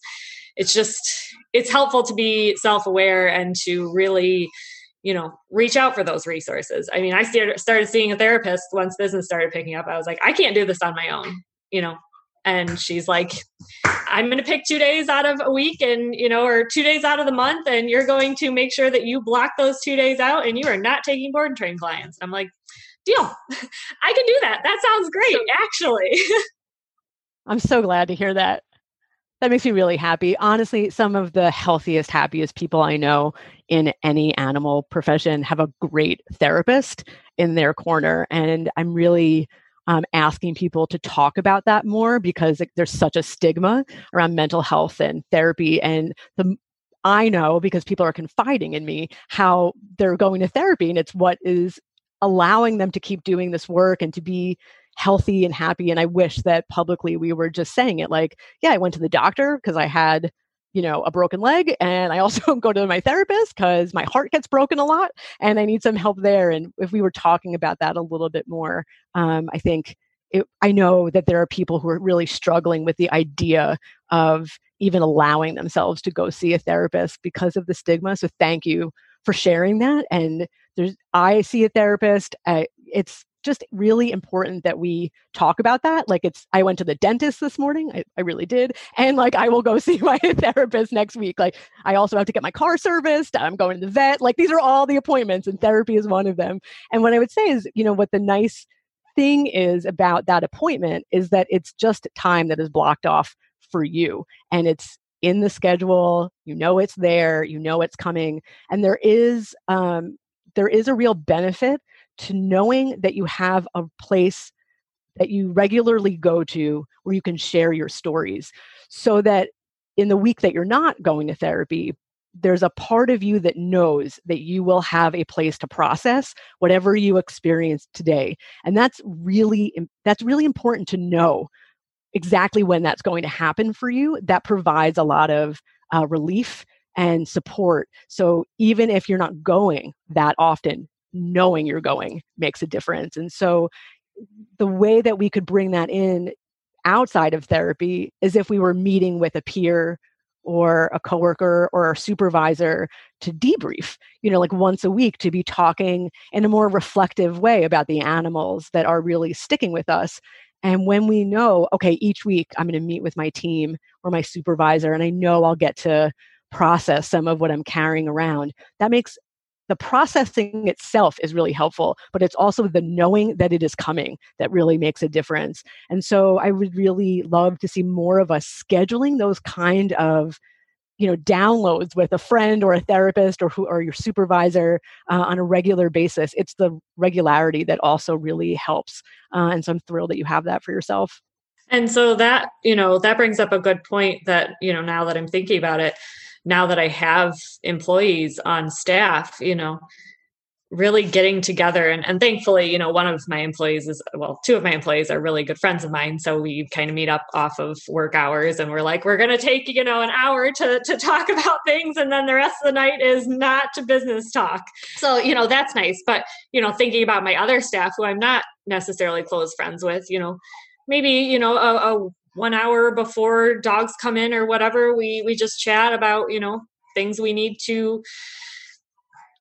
it's just it's helpful to be self-aware and to really you know reach out for those resources. I mean i started seeing a therapist once business started picking up. I was like i can't do this on my own you know and she's like i'm going to pick two days out of a week and you know or two days out of the month and you're going to make sure that you block those two days out and you are not taking board and train clients. I'm like deal. I can do that. That sounds great actually. I'm so glad to hear that. That makes me really happy. Honestly some of the healthiest happiest people i know in any animal profession have a great therapist in their corner and i'm really um, asking people to talk about that more because there's such a stigma around mental health and therapy. And the I know because people are confiding in me how they're going to therapy and it's what is allowing them to keep doing this work and to be healthy and happy. And I wish that publicly we were just saying it like yeah I went to the doctor because I had you know, a broken leg. And I also go to my therapist because my heart gets broken a lot and I need some help there. And if we were talking about that a little bit more, um, I think it, I know that there are people who are really struggling with the idea of even allowing themselves to go see a therapist because of the stigma. So thank you for sharing that. And there's, I see a therapist. I, it's just really important that we talk about that. Like it's, I went to the dentist this morning. I, I really did. And like, I will go see my therapist next week. Like I also have to get my car serviced. I'm going to the vet. Like these are all the appointments and therapy is one of them. And what I would say is, you know, what the nice thing is about that appointment is that it's just time that is blocked off for you. And it's in the schedule you know it's there you know it's coming and there is um, there is a real benefit to knowing that you have a place that you regularly go to where you can share your stories so that in the week that you're not going to therapy there's a part of you that knows that you will have a place to process whatever you experience today. And that's really that's really important to know exactly when that's going to happen for you. That provides a lot of uh, relief and support. So even if you're not going that often knowing you're going makes a difference. And so the way that we could bring that in outside of therapy is if we were meeting with a peer or a coworker or a supervisor to debrief, you know, like once a week to be talking in a more reflective way about the animals that are really sticking with us. And when we know, okay, each week I'm going to meet with my team or my supervisor and I know I'll get to process some of what I'm carrying around, that makes the processing itself is really helpful, but it's also the knowing that it is coming that really makes a difference. And so I would really love to see more of us scheduling those kind of you know downloads with a friend or a therapist or who or your supervisor uh, on a regular basis it's the regularity that also really helps uh, and so i'm thrilled that you have that for yourself and so that you know that brings up a good point that you know now that i'm thinking about it now that I have employees on staff, you know, really getting together and, and thankfully, you know, one of my employees is well, two of my employees are really good friends of mine. So we kind of meet up off of work hours and we're like, we're gonna take, you know, an hour to to talk about things and then the rest of the night is not to business talk. So, you know, that's nice. But, you know, thinking about my other staff who I'm not necessarily close friends with, you know, maybe, you know, a, a one hour before dogs come in or whatever we we just chat about you know things we need to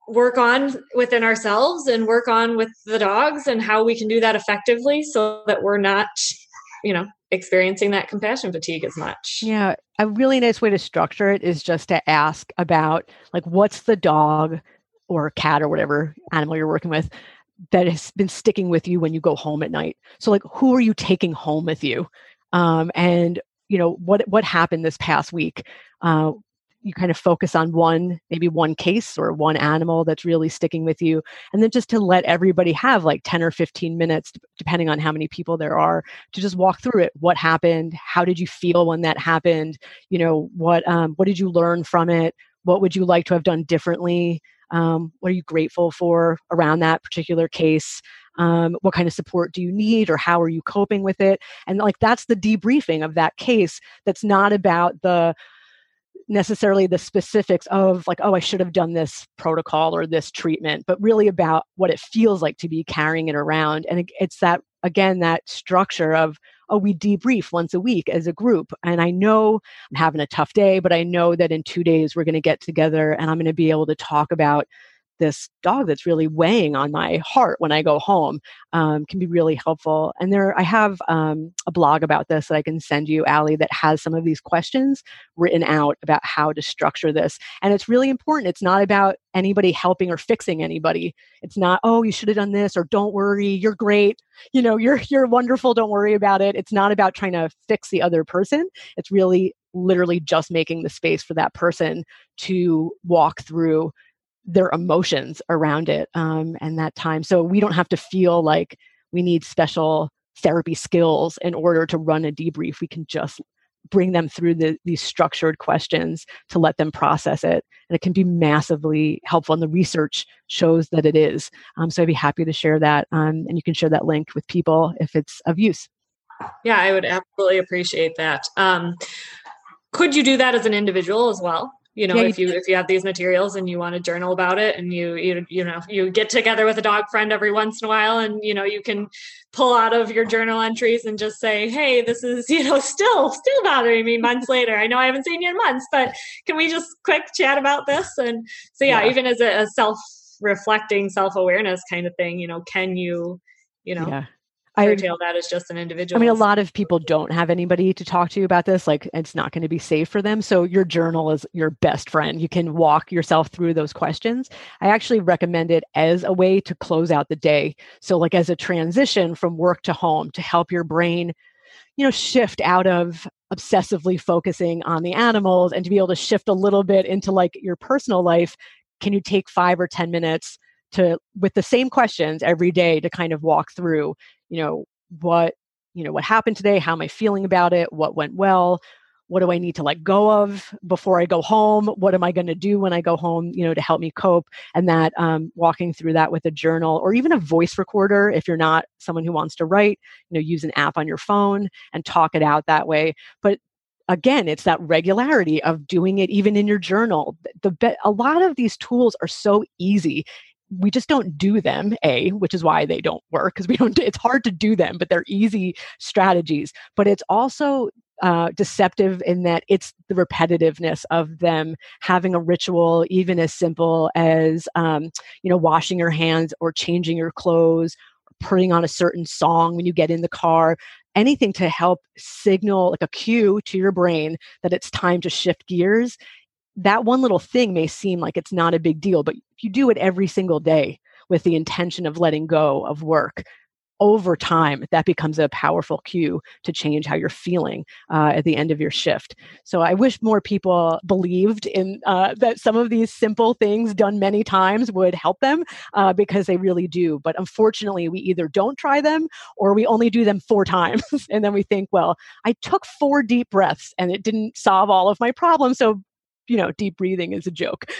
work on within ourselves and work on with the dogs and how we can do that effectively so that we're not you know experiencing that compassion fatigue as much. Yeah a really nice way to structure it is just to ask about like what's the dog or cat or whatever animal you're working with that has been sticking with you when you go home at night? So like who are you taking home with you um, and you know what what happened this past week? Uh, you kind of focus on one maybe one case or one animal that's really sticking with you and then just to let everybody have like 10 or 15 minutes depending on how many people there are to just walk through it. What happened? How did you feel when that happened? You know what um, what did you learn from it? What would you like to have done differently um, what are you grateful for around that particular case? Um, what kind of support do you need or how are you coping with it? And like that's the debriefing of that case that's not about the necessarily the specifics of like oh i should have done this protocol or this treatment but really about what it feels like to be carrying it around. And it's that again that structure of oh we debrief once a week as a group and i know i'm having a tough day but i know that in two days we're going to get together and i'm going to be able to talk about this dog that's really weighing on my heart when I go home um, can be really helpful. And there, I have um, a blog about this that I can send you, Allie, that has some of these questions written out about how to structure this. And it's really important. It's not about anybody helping or fixing anybody. It's not, oh, you should have done this, or don't worry, you're great. You know, you're you're wonderful. Don't worry about it. It's not about trying to fix the other person. It's really literally just making the space for that person to walk through their emotions around it um, and that time. So we don't have to feel like we need special therapy skills in order to run a debrief. We can just bring them through the, these structured questions to let them process it. And it can be massively helpful. And the research shows that it is. Um, so I'd be happy to share that. Um, and you can share that link with people if it's of use. Yeah, I would absolutely appreciate that. Um, could you do that as an individual as well? You know yeah, if you if you have these materials and you want to journal about it and you you you know you get together with a dog friend every once in a while and you know you can pull out of your journal entries and just say hey this is you know still still bothering me months later i know i haven't seen you in months but can we just quick chat about this and so yeah, yeah. even as a, a self reflecting self awareness kind of thing you know can you you know yeah. I curtail that as just an individual. I mean, a lot of people don't have anybody to talk to about this. Like, it's not going to be safe for them. So, your journal is your best friend. You can walk yourself through those questions. I actually recommend it as a way to close out the day. So, like, as a transition from work to home to help your brain, you know, shift out of obsessively focusing on the animals and to be able to shift a little bit into like your personal life. Can you take five or 10 minutes? to with the same questions every day to kind of walk through you know what you know what happened today how am i feeling about it what went well what do i need to let go of before i go home what am i going to do when i go home you know to help me cope and that um, walking through that with a journal or even a voice recorder if you're not someone who wants to write you know use an app on your phone and talk it out that way. But again it's that regularity of doing it even in your journal. The be- a lot of these tools are so easy we just don't do them a which is why they don't work because we don't it's hard to do them but they're easy strategies but it's also uh, deceptive in that it's the repetitiveness of them having a ritual even as simple as um, you know washing your hands or changing your clothes putting on a certain song when you get in the car anything to help signal like a cue to your brain that it's time to shift gears that one little thing may seem like it's not a big deal, but if you do it every single day with the intention of letting go of work, over time, that becomes a powerful cue to change how you're feeling uh, at the end of your shift. So I wish more people believed in uh, that some of these simple things done many times would help them uh, because they really do. But unfortunately, we either don't try them or we only do them four times. and then we think, well, I took four deep breaths and it didn't solve all of my problems. So you know deep breathing is a joke.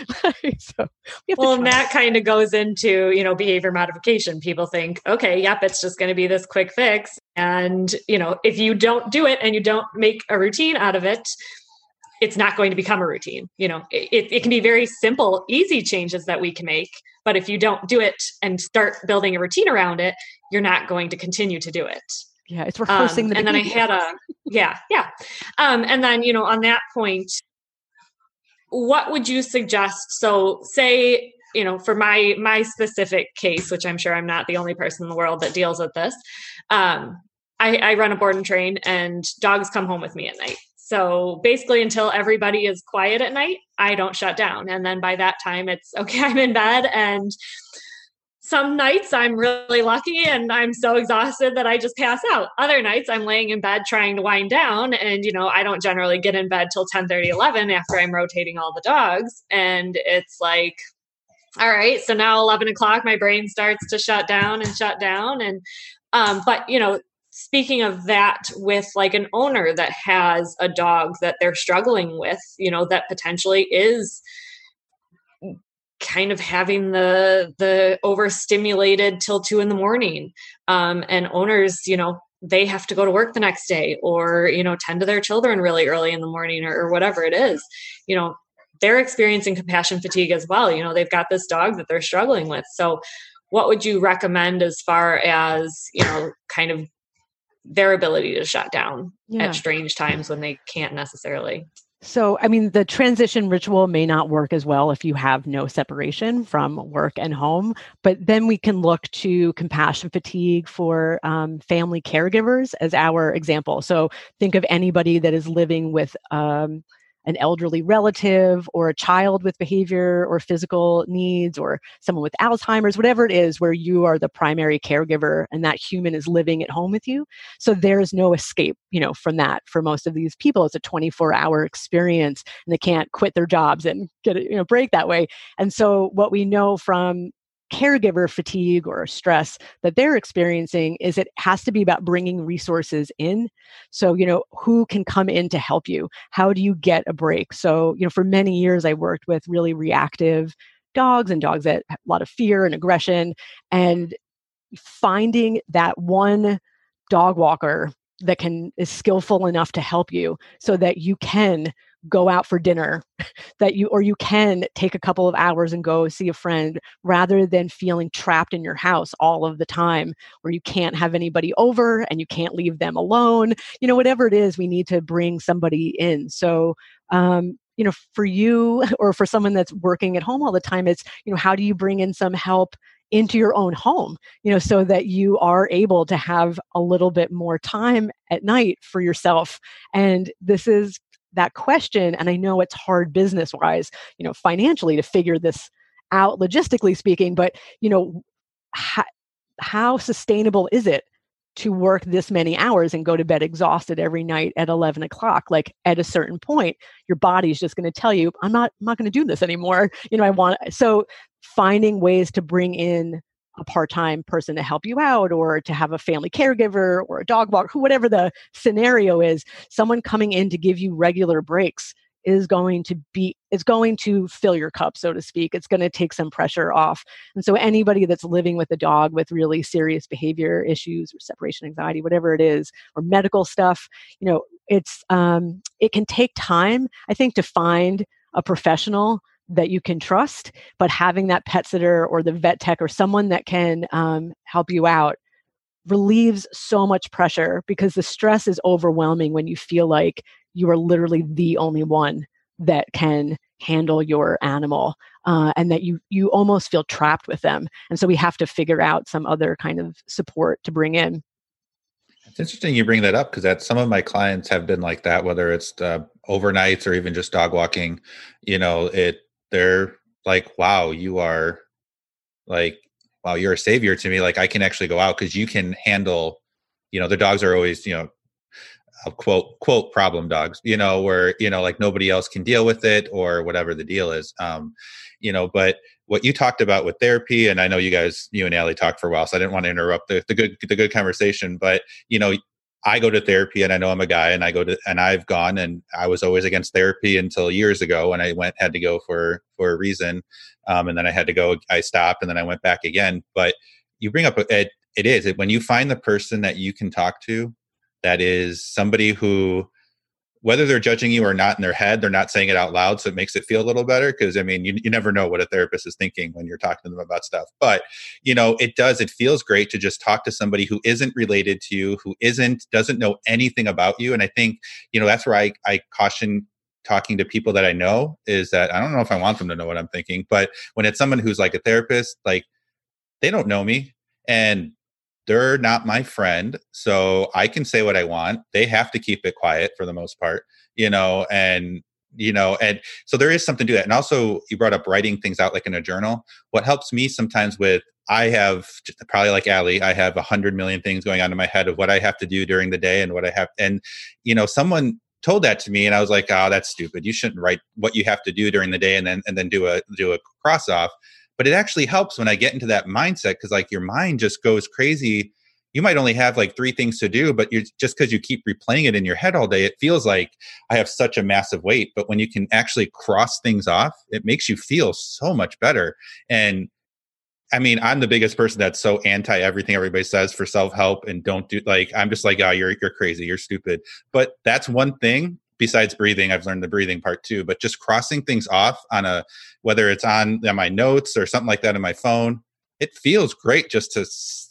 So we well and that kind of goes into you know behavior modification. People think okay yep it's just going to be this quick fix. And you know if you don't do it and you don't make a routine out of it it's not going to become a routine you know? It, it can be very simple easy changes that we can make but if you don't do it and start building a routine around it you're not going to continue to do it. Yeah it's rehearsing um, the and then i had a yeah yeah. Um, and then you know on that point what would you suggest? So, say, you know, for my my specific case, which I'm sure I'm not the only person in the world that deals with this, um, I, I run a board and train, and dogs come home with me at night. So basically, until everybody is quiet at night, I don't shut down. And then by that time, it's okay, I'm in bed and some nights I'm really lucky and I'm so exhausted that I just pass out. Other nights I'm laying in bed trying to wind down and you know, I don't generally get in bed till 10 30, 11 after I'm rotating all the dogs. And it's like, all right, so now 11 o'clock, my brain starts to shut down and shut down. And, um, but you know, speaking of that with like an owner that has a dog that they're struggling with, you know, that potentially is kind of having the the overstimulated till two in the morning. Um, and owners you know they have to go to work the next day or you know tend to their children really early in the morning or, or whatever it is. You know they're experiencing compassion fatigue as well. You know they've got this dog that they're struggling with. So what would you recommend as far as you know kind of their ability to shut down yeah. at strange times when they can't necessarily So, I mean, the transition ritual may not work as well if you have no separation from work and home, but then we can look to compassion fatigue for um, family caregivers as our example. So, think of anybody that is living with um, an elderly relative or a child with behavior or physical needs or someone with Alzheimer's, whatever it is, where you are the primary caregiver and that human is living at home with you. So there's no escape, you know, from that for most of these people. It's a 24 hour experience and they can't quit their jobs and get a you know, break that way. And so what we know from caregiver fatigue or stress that they're experiencing is it has to be about bringing resources in. So you know who can come in to help you? How do you get a break? So you know for many years i worked with really reactive dogs and dogs that a lot of fear and aggression and finding that one dog walker that can is skillful enough to help you so that you can go out for dinner that you or you can take a couple of hours and go see a friend rather than feeling trapped in your house all of the time where you can't have anybody over and you can't leave them alone. You know whatever it is we need to bring somebody in. So um, you know for you or for someone that's working at home all the time it's you know how do you bring in some help into your own home you know so that you are able to have a little bit more time at night for yourself? And this is that question and i know it's hard business wise you know financially to figure this out logistically speaking but you know how, how sustainable is it to work this many hours and go to bed exhausted every night at 11 o'clock? Like at a certain point your body's just going to tell you i'm not I'm not going to do this anymore. You know i want so finding ways to bring in a part-time person to help you out or to have a family caregiver or a dog walk whatever the scenario is someone coming in to give you regular breaks is going to be it's going to fill your cup so to speak. It's going to take some pressure off. And so anybody that's living with a dog with really serious behavior issues or separation anxiety whatever it is or medical stuff you know it's um, it can take time i think to find a professional that you can trust, but having that pet sitter or the vet tech or someone that can um, help you out relieves so much pressure because the stress is overwhelming when you feel like you are literally the only one that can handle your animal uh, and that you you almost feel trapped with them and so we have to figure out some other kind of support to bring in. It's interesting you bring that up because that some of my clients have been like that whether it's uh, overnights or even just dog walking you know it they're like, wow, you are like, wow, you're a savior to me. Like I can actually go out because you can handle, you know, the dogs are always, you know, quote quote problem dogs, you know, where, you know, like nobody else can deal with it or whatever the deal is. Um, you know, but what you talked about with therapy, and I know you guys, you and Allie talked for a while, so I didn't want to interrupt the, the good the good conversation, but you know, I go to therapy and I know I'm a guy and I go to and I've gone and I was always against therapy until years ago when I went had to go for for a reason. Um, and then I had to go I stopped and then I went back again. But you bring up it it is it, when you find the person that you can talk to that is somebody who whether they're judging you or not in their head, they're not saying it out loud. So it makes it feel a little better because I mean, you, you never know what a therapist is thinking when you're talking to them about stuff. But, you know, it does, it feels great to just talk to somebody who isn't related to you, who isn't, doesn't know anything about you. And I think, you know, that's where I, I caution talking to people that I know is that I don't know if I want them to know what I'm thinking, but when it's someone who's like a therapist, like they don't know me and they're not my friend so i can say what i want. They have to keep it quiet for the most part you know and you know and so there is something to that and also you brought up writing things out like in a journal. What helps me sometimes with i have probably like Allie, i have a hundred million things going on in my head of what i have to do during the day and what i have and you know someone told that to me and i was like oh that's stupid. You shouldn't write what you have to do during the day and then and then do a do a cross off but it actually helps when i get into that mindset because like your mind just goes crazy you might only have like three things to do but you're just because you keep replaying it in your head all day it feels like i have such a massive weight but when you can actually cross things off it makes you feel so much better and I mean, I'm the biggest person that's so anti everything everybody says for self help and don't do like I'm just like, oh, you're you're crazy, you're stupid. But that's one thing besides breathing i've learned the breathing part too but just crossing things off on a whether it's on, my notes or something like that in my phone it feels great just to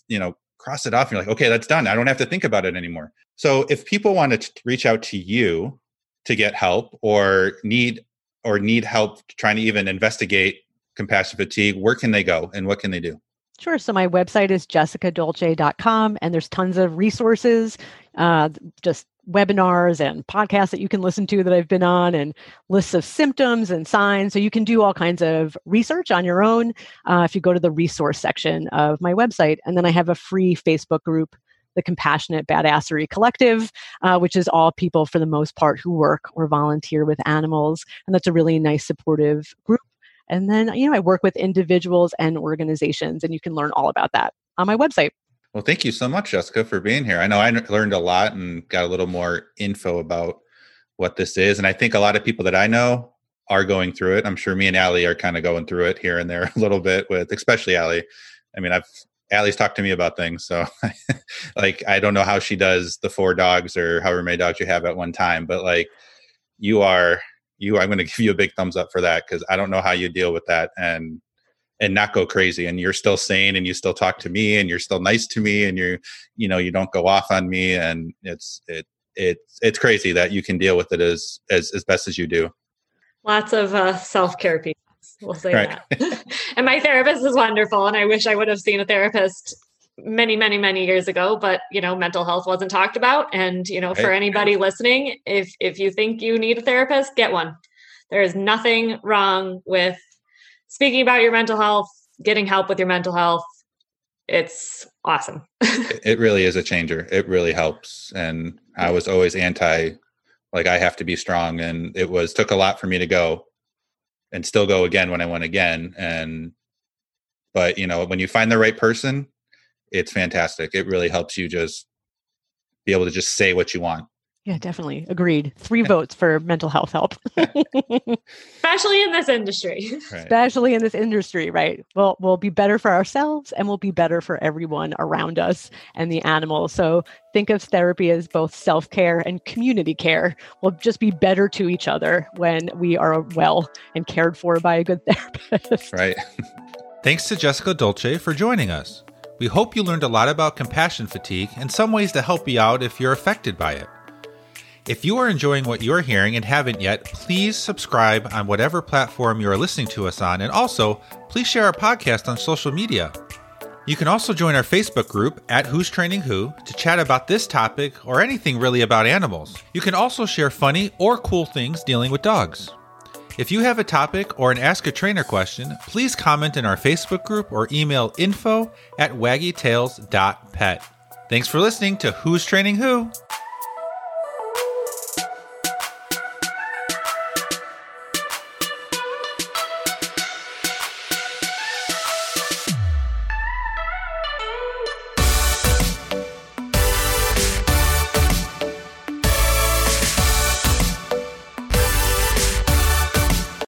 you know cross it off and you're like okay that's done i don't have to think about it anymore so if people want to reach out to you to get help or need or need help trying to even investigate compassion fatigue, where can they go and what can they do? Sure. So my website is jessicadolce.com and there's tons of resources, uh, just webinars and podcasts that you can listen to that I've been on and lists of symptoms and signs. So you can do all kinds of research on your own uh, if you go to the resource section of my website. And then I have a free Facebook group the Compassionate Badassery Collective, uh, which is all people for the most part who work or volunteer with animals. And that's a really nice supportive group. And then, you know, I work with individuals and organizations, and you can learn all about that on my website. Well, thank you so much, Jessica, for being here. I know I learned a lot and got a little more info about what this is. And I think a lot of people that I know are going through it. I'm sure me and Allie are kind of going through it here and there a little bit with, especially Allie. I mean, I've Allie's talked to me about things. So, like, I don't know how she does the four dogs or however many dogs you have at one time, but like, you are you. I'm going to give you a big thumbs up for that because I don't know how you deal with that and and not go crazy. And you're still sane, and you still talk to me, and you're still nice to me, and you're you know you don't go off on me, and it's it it's it's crazy that you can deal with it as as as best as you do. Lots of uh, self care pieces. We'll say right. that. and my therapist is wonderful, and I wish I would have seen a therapist many many many years ago but you know mental health wasn't talked about and you know right. for anybody listening if if you think you need a therapist get one there is nothing wrong with speaking about your mental health getting help with your mental health it's awesome it really is a changer it really helps and i was always anti like i have to be strong and it was took a lot for me to go and still go again when I went again. And but you know, when you find the right person, it's fantastic. It really helps you just be able to just say what you want. Yeah, definitely. Agreed. Three votes for mental health help. Especially in this industry. Right. Especially in this industry, right? Well, we'll be better for ourselves and we'll be better for everyone around us and the animals. So think of therapy as both self care and community care. We'll just be better to each other when we are well and cared for by a good therapist. Right. Thanks to Jessica Dolce for joining us. We hope you learned a lot about compassion fatigue and some ways to help you out if you're affected by it. If you are enjoying what you're hearing and haven't yet, please subscribe on whatever platform you are listening to us on, and also please share our podcast on social media. You can also join our Facebook group at Who's Training Who to chat about this topic or anything really about animals. You can also share funny or cool things dealing with dogs. If you have a topic or an Ask a Trainer question, please comment in our Facebook group or email info at waggytails.pet. Thanks for listening to Who's Training Who.